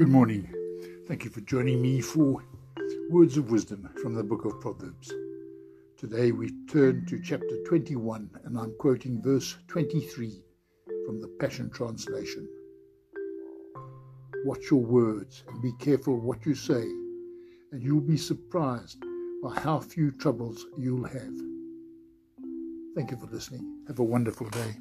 Good morning. Thank you for joining me for Words of Wisdom from the book of Proverbs. Today we turn to chapter 21 and I'm quoting verse 23 from the Passion Translation. Watch your words and be careful what you say, and you'll be surprised by how few troubles you'll have. Thank you for listening. Have a wonderful day.